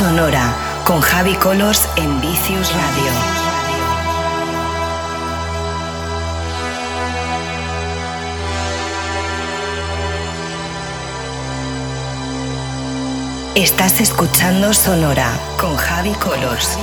Sonora con Javi Colors en Vicious Radio. Estás escuchando Sonora con Javi Colors.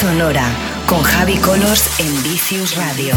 Sonora con Javi Colors en Vicious Radio.